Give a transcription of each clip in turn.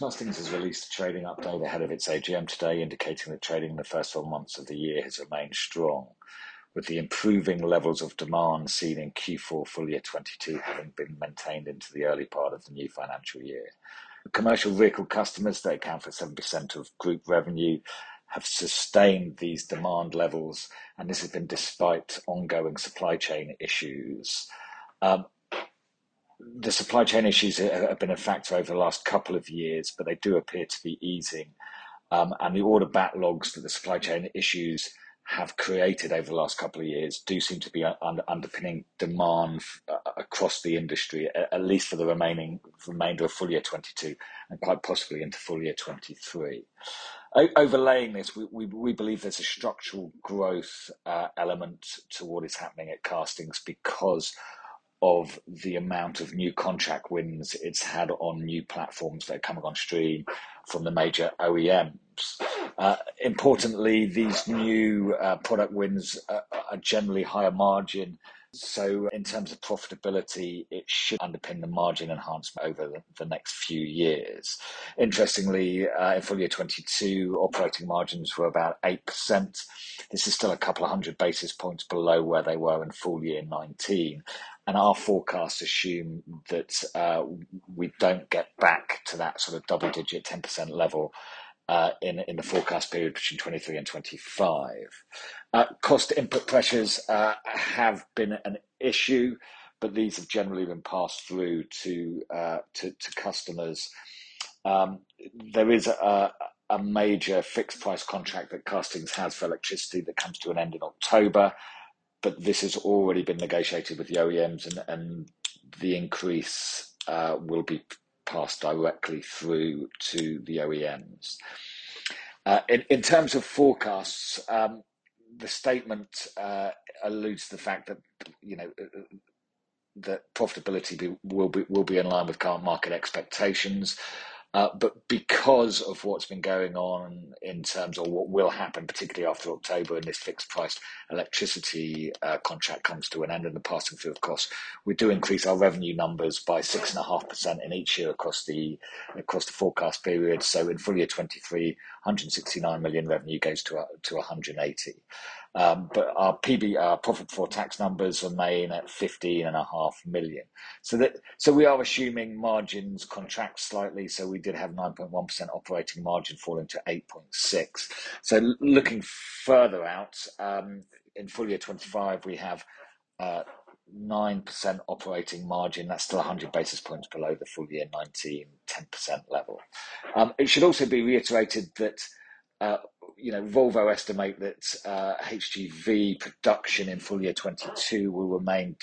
Castings has released a trading update ahead of its AGM today, indicating that trading in the first four months of the year has remained strong, with the improving levels of demand seen in Q4 full year 22 having been maintained into the early part of the new financial year. Commercial vehicle customers, that account for 7% of group revenue, have sustained these demand levels, and this has been despite ongoing supply chain issues. Um, The supply chain issues have been a factor over the last couple of years, but they do appear to be easing. Um, and the order backlogs that the supply chain issues have created over the last couple of years do seem to be underpinning demand uh, across the industry, at least for the remaining remainder of full year 22 and quite possibly into full year 2023. Overlaying this, we believe there's a structural growth uh, element to what is happening at Castings because of the amount of new contract wins it's had on new platforms that are coming on stream from the major OEMs. Uh, importantly, these new uh, product wins are generally higher margin. So in terms of profitability, it should underpin the margin enhancement over the next few years. Interestingly, uh, in full year 2022, operating margins were about 8%. This is still a couple of hundred basis points below where they were in full year 2019, and our forecasts assume that uh, we don't get back to that sort of double-digit 10% level Uh, in in the forecast period between 23 and 2025. Uh, cost input pressures uh, have been an issue, but these have generally been passed through to to customers. Um, there is a major fixed price contract that Castings has for electricity that comes to an end in October, but this has already been negotiated with the OEMs, and the increase will be passed directly through to the OEMs. Uh, in terms of forecasts, um, the statement uh, alludes to the fact that, you know, uh, that profitability will be in line with current market expectations. Uh, but because of what's been going on in terms of what will happen, particularly after October, and this fixed price electricity uh, contract comes to an end and the passing through of costs, we do increase our revenue numbers by 6.5% in each year across the across the forecast period. So in full year 23, 169 million revenue goes to 180 million. Um, but our PB, our profit before tax numbers remain at 15.5 million. So we are assuming margins contract slightly, so we did have 9.1% operating margin falling to 8.6. So looking further out, um, in full year 25, we have uh, 9% operating margin. That's still 100 basis points below the full year 2019 10% level. Um, it should also be reiterated that, uh, you know, Volvo estimate that uh, HGV production in full year 22 will remain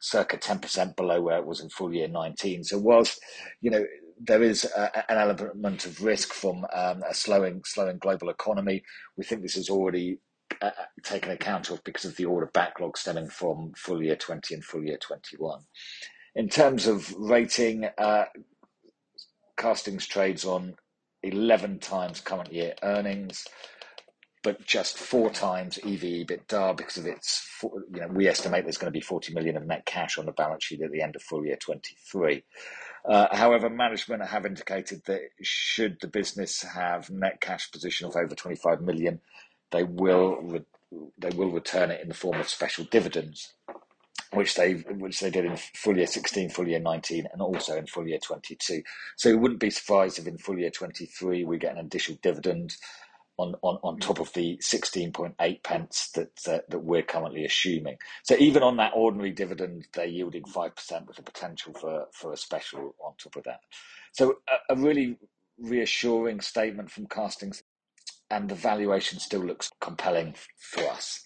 circa 10% below where it was in full year 19. So whilst, you know, there is an element of risk from um, a slowing slowing global economy, we think this is already uh, taken account of because of the order backlog stemming from full year 20 and full year 21. In terms of rating, uh, Castings trades on 11 times current year earnings, but just 4x EV/EBITDA because of its, you know, we estimate there's gonna be 40 million of net cash on the balance sheet at the end of full year 2023. Uh, however, management have indicated that should the business have net cash position of over 25 million, they will return it in the form of special dividends, which they did in full year 2016, full year 2019, and also in full year 2022. So we wouldn't be surprised if in full year 2023, we get an additional dividend on on, on top of the 0.168 that uh, that we're currently assuming. So even on that ordinary dividend, they're yielding 5% with the potential for a special on top of that. So a really reassuring statement from Castings, and the valuation still looks compelling for us.